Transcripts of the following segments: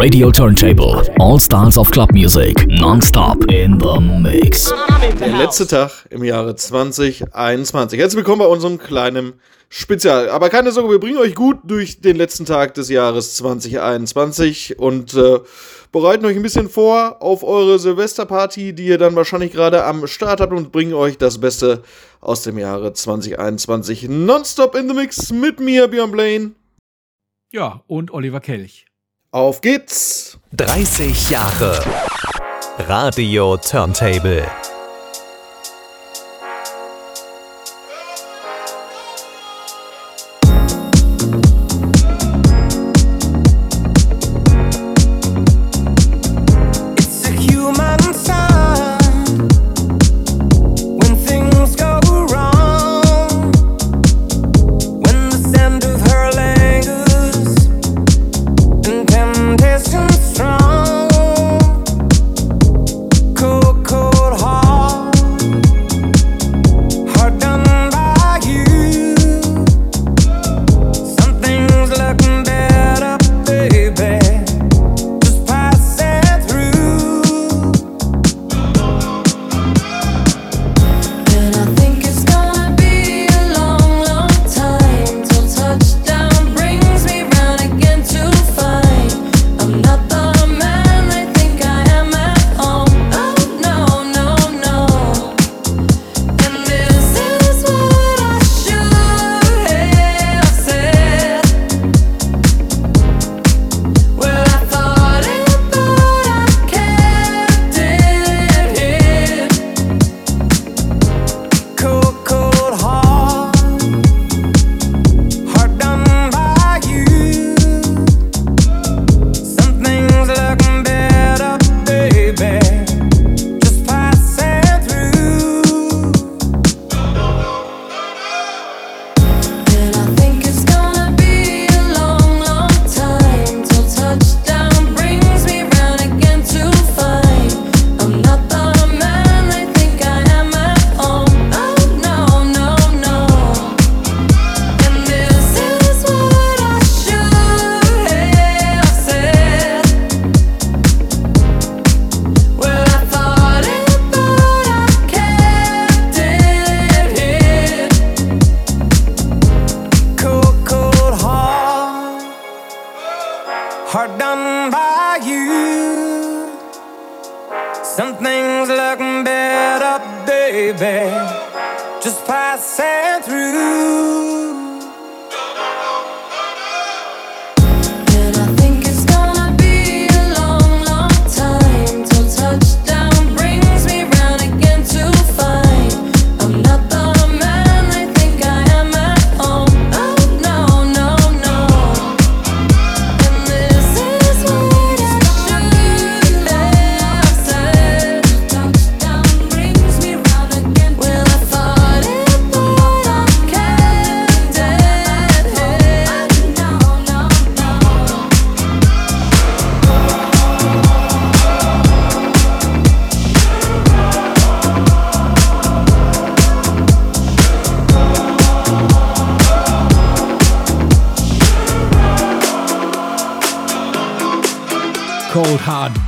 Radio Turntable. All styles of club music. Non-stop in the mix. Der letzte Tag im Jahre 2021. Herzlich willkommen bei unserem kleinen Spezial. Aber keine Sorge, wir bringen euch gut durch den letzten Tag des Jahres 2021 und äh, bereiten euch ein bisschen vor auf eure Silvesterparty, die ihr dann wahrscheinlich gerade am Start habt und bringen euch das Beste aus dem Jahre 2021. Nonstop in the Mix mit mir, Björn Blaine. Ja, und Oliver Kelch. Auf geht's! 30 Jahre Radio Turntable.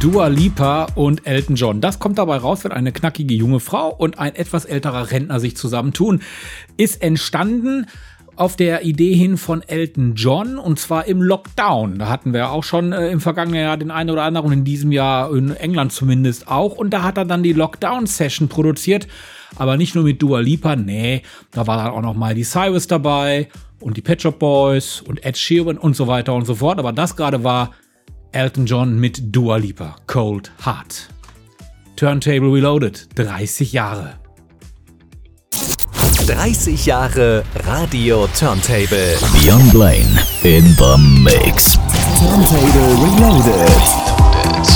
Dua Lipa und Elton John. Das kommt dabei raus, wenn eine knackige junge Frau und ein etwas älterer Rentner sich zusammentun. Ist entstanden auf der Idee hin von Elton John und zwar im Lockdown. Da hatten wir auch schon äh, im vergangenen Jahr den einen oder anderen in diesem Jahr in England zumindest auch. Und da hat er dann die Lockdown-Session produziert. Aber nicht nur mit Dua Lipa, nee, da war dann auch noch mal die Cyrus dabei und die Pet Shop Boys und Ed Sheeran und so weiter und so fort. Aber das gerade war Elton John mit Dua Lipa, Cold Heart. Turntable Reloaded, 30 Jahre. 30 Jahre Radio Turntable. Beyond Blaine in the Mix. Turntable Reloaded.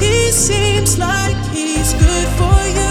He seems like he's good for you.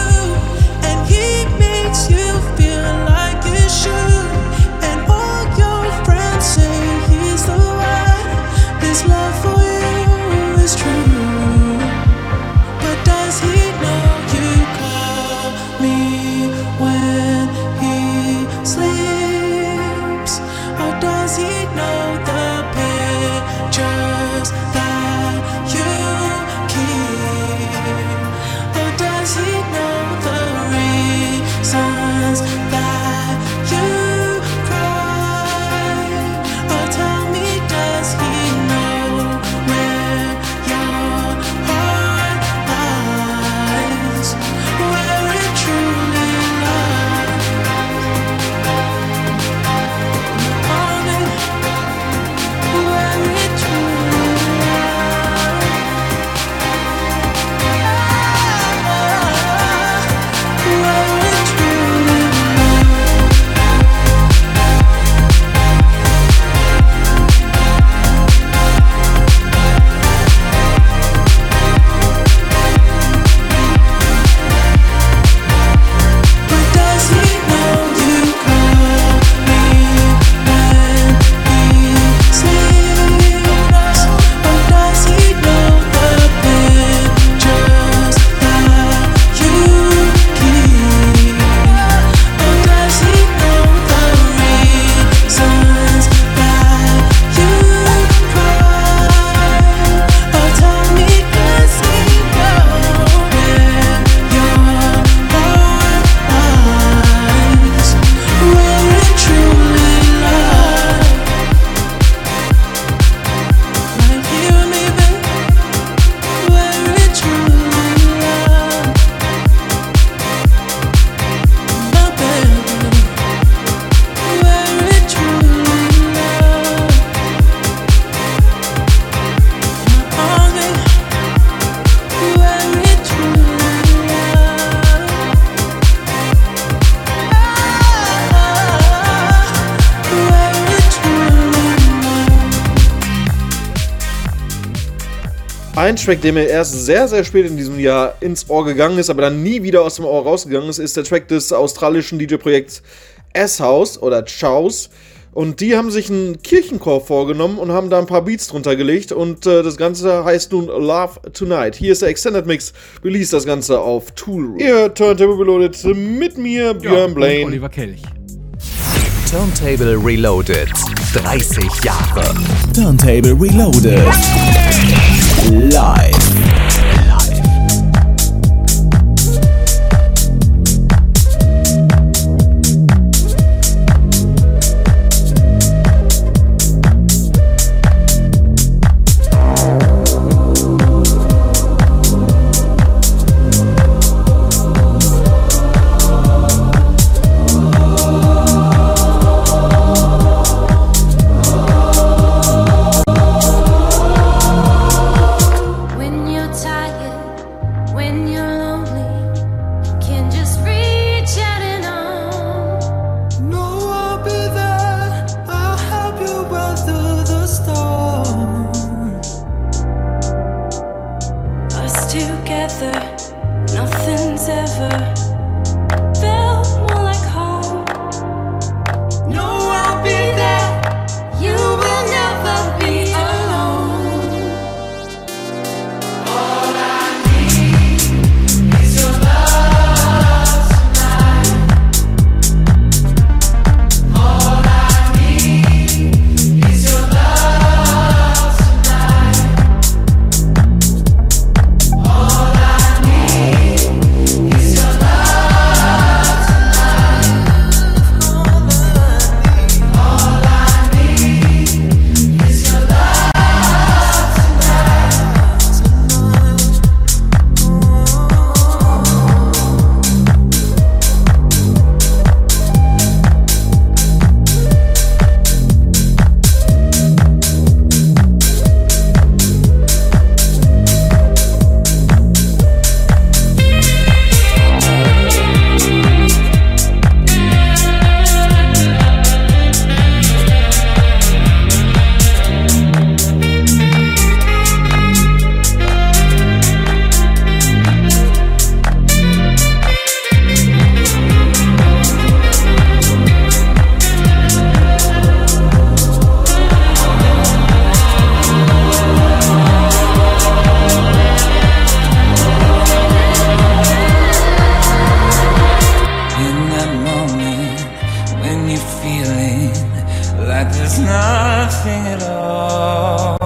Ein Track, der mir erst sehr, sehr spät in diesem Jahr ins Ohr gegangen ist, aber dann nie wieder aus dem Ohr rausgegangen ist, ist der Track des australischen DJ-Projekts S-House oder Chaos. Und die haben sich einen Kirchenchor vorgenommen und haben da ein paar Beats drunter gelegt. Und äh, das Ganze heißt nun Love Tonight. Hier ist der Extended Mix. Release das Ganze auf Tool. Ihr Turntable Reloaded mit mir, Björn ja, Blaine. Und Oliver Kelch. Turntable Reloaded. 30 Jahre. Turntable Reloaded. Hey! live. when you're feeling like there's nothing at all.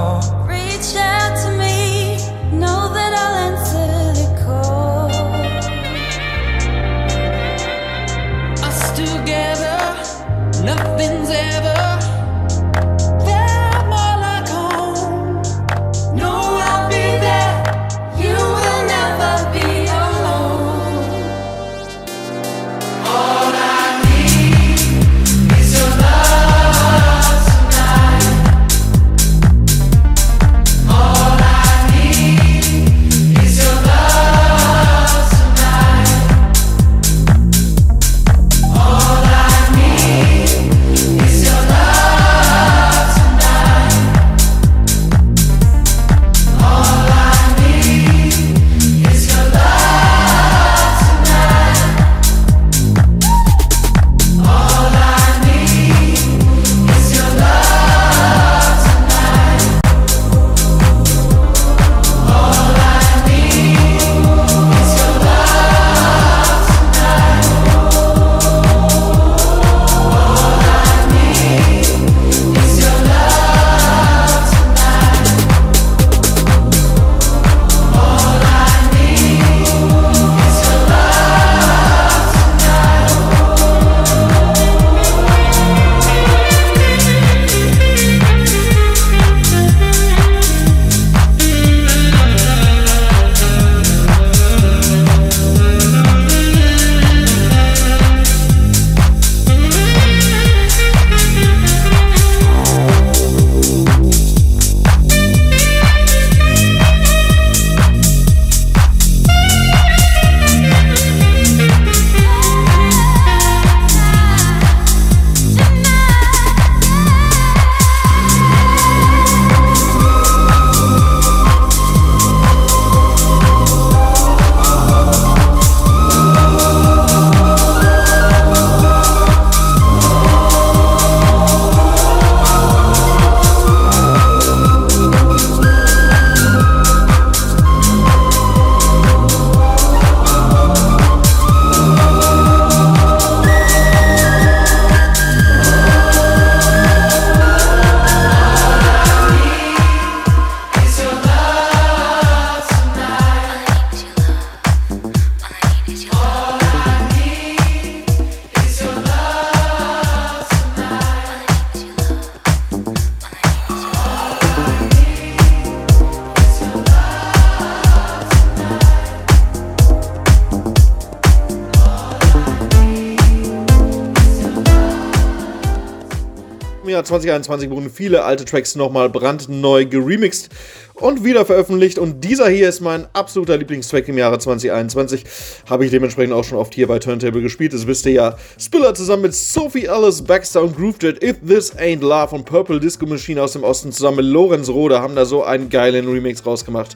2021 wurden viele alte Tracks nochmal brandneu geremixed und wieder veröffentlicht. Und dieser hier ist mein absoluter Lieblingstrack im Jahre 2021. Habe ich dementsprechend auch schon oft hier bei Turntable gespielt. Das wisst ihr ja. Spiller zusammen mit Sophie Alice, Baxter und Groovejet, If This Ain't Love und Purple Disco Machine aus dem Osten zusammen mit Lorenz Rode haben da so einen geilen Remix rausgemacht.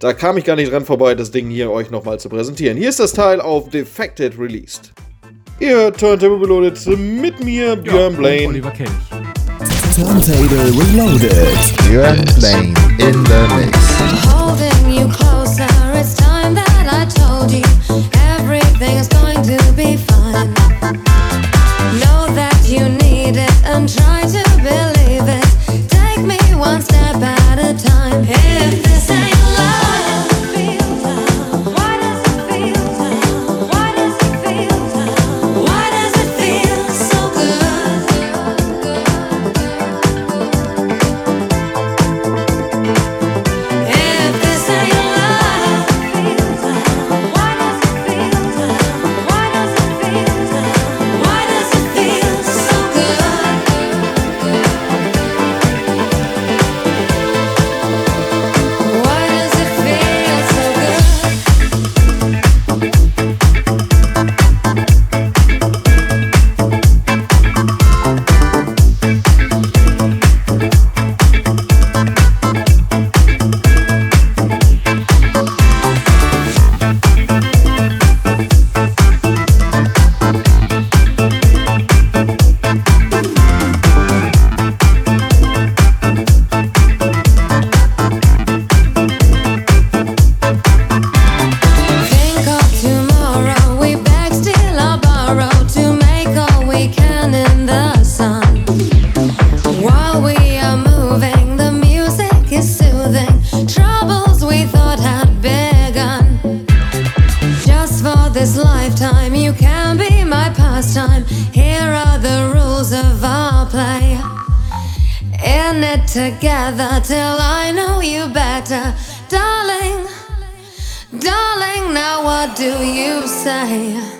Da kam ich gar nicht dran vorbei, das Ding hier euch nochmal zu präsentieren. Hier ist das Teil auf Defected released. Ihr hört Turntable Reloaded mit mir, Björn Blaine. Oliver Kelch. Turntable Reloaded. Björn Blaine in now what do you say?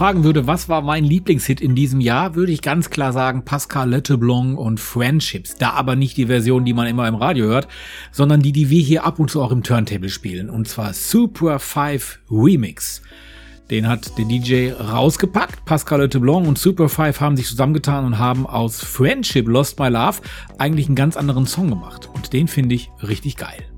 fragen würde, was war mein Lieblingshit in diesem Jahr, würde ich ganz klar sagen Pascal Letteblon und Friendships. Da aber nicht die Version, die man immer im Radio hört, sondern die, die wir hier ab und zu auch im Turntable spielen. Und zwar Super 5 Remix. Den hat der DJ rausgepackt. Pascal Letteblon und Super 5 haben sich zusammengetan und haben aus Friendship Lost My Love eigentlich einen ganz anderen Song gemacht. Und den finde ich richtig geil.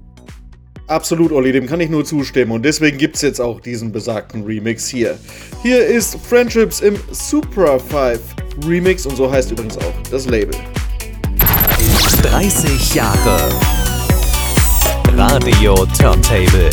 Absolut, Olli, dem kann ich nur zustimmen und deswegen gibt es jetzt auch diesen besagten Remix hier. Hier ist Friendships im Supra 5 Remix und so heißt übrigens auch das Label. 30 Jahre Radio Turntable.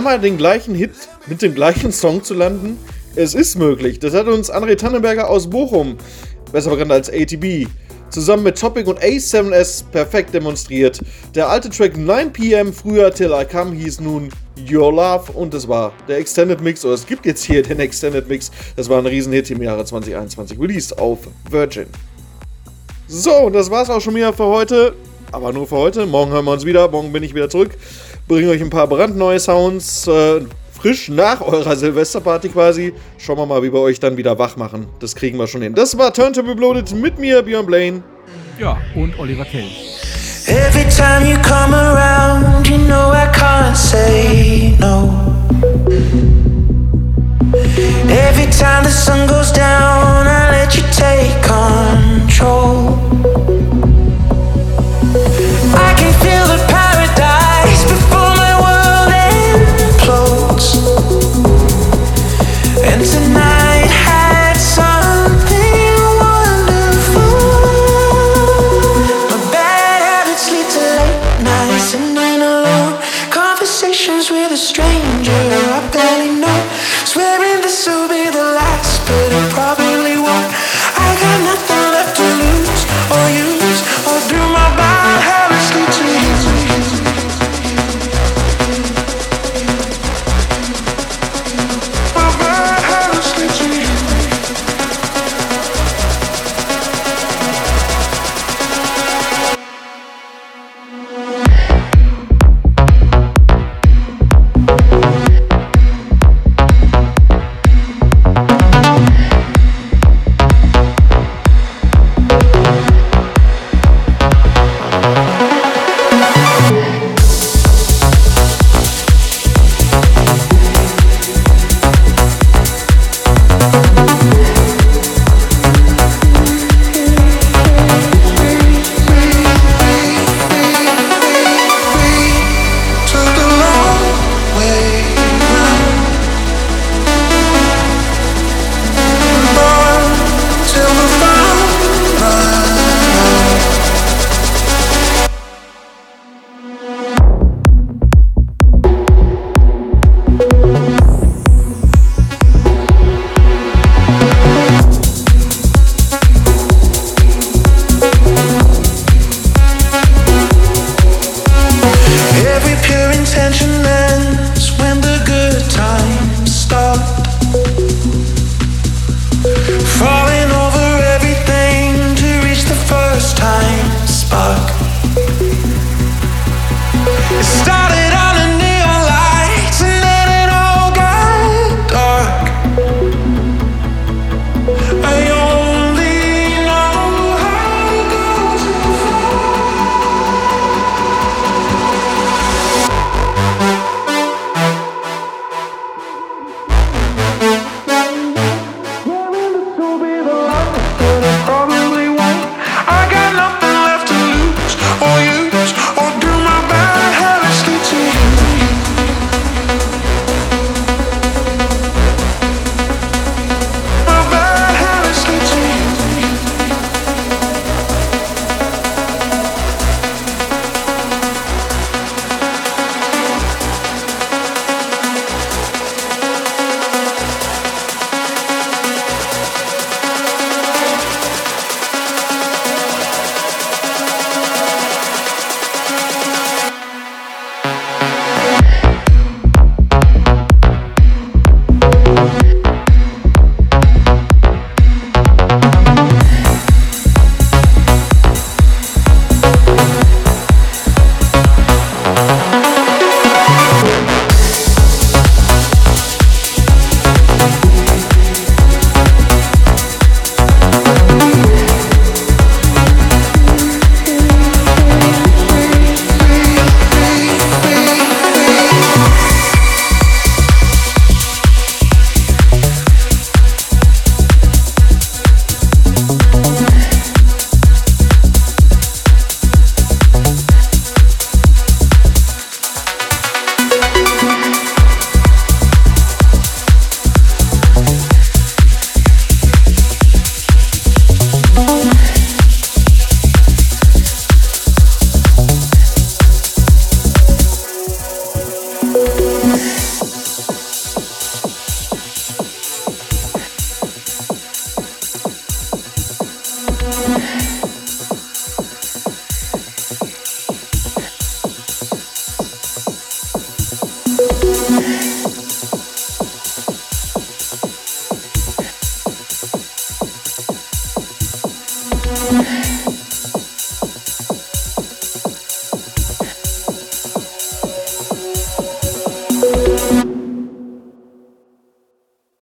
Zweimal den gleichen Hit mit dem gleichen Song zu landen? Es ist möglich. Das hat uns André Tannenberger aus Bochum, besser bekannt als ATB, zusammen mit Topic und A7S perfekt demonstriert. Der alte Track 9 PM früher Till I Come hieß nun Your Love und es war der Extended Mix, oder es gibt jetzt hier den Extended Mix. Das war ein Riesenhit im Jahre 2021, released auf Virgin. So, das war's auch schon wieder für heute. Aber nur für heute. Morgen hören wir uns wieder. Morgen bin ich wieder zurück bringen euch ein paar brandneue Sounds, äh, frisch nach eurer Silvesterparty quasi. Schauen wir mal, wie wir euch dann wieder wach machen. Das kriegen wir schon hin. Das war Turntable Bloated mit mir, Björn Blaine. Ja, und Oliver Kelly. Every time you come around, you know I can't say no. Every time the sun goes down, I let you take control.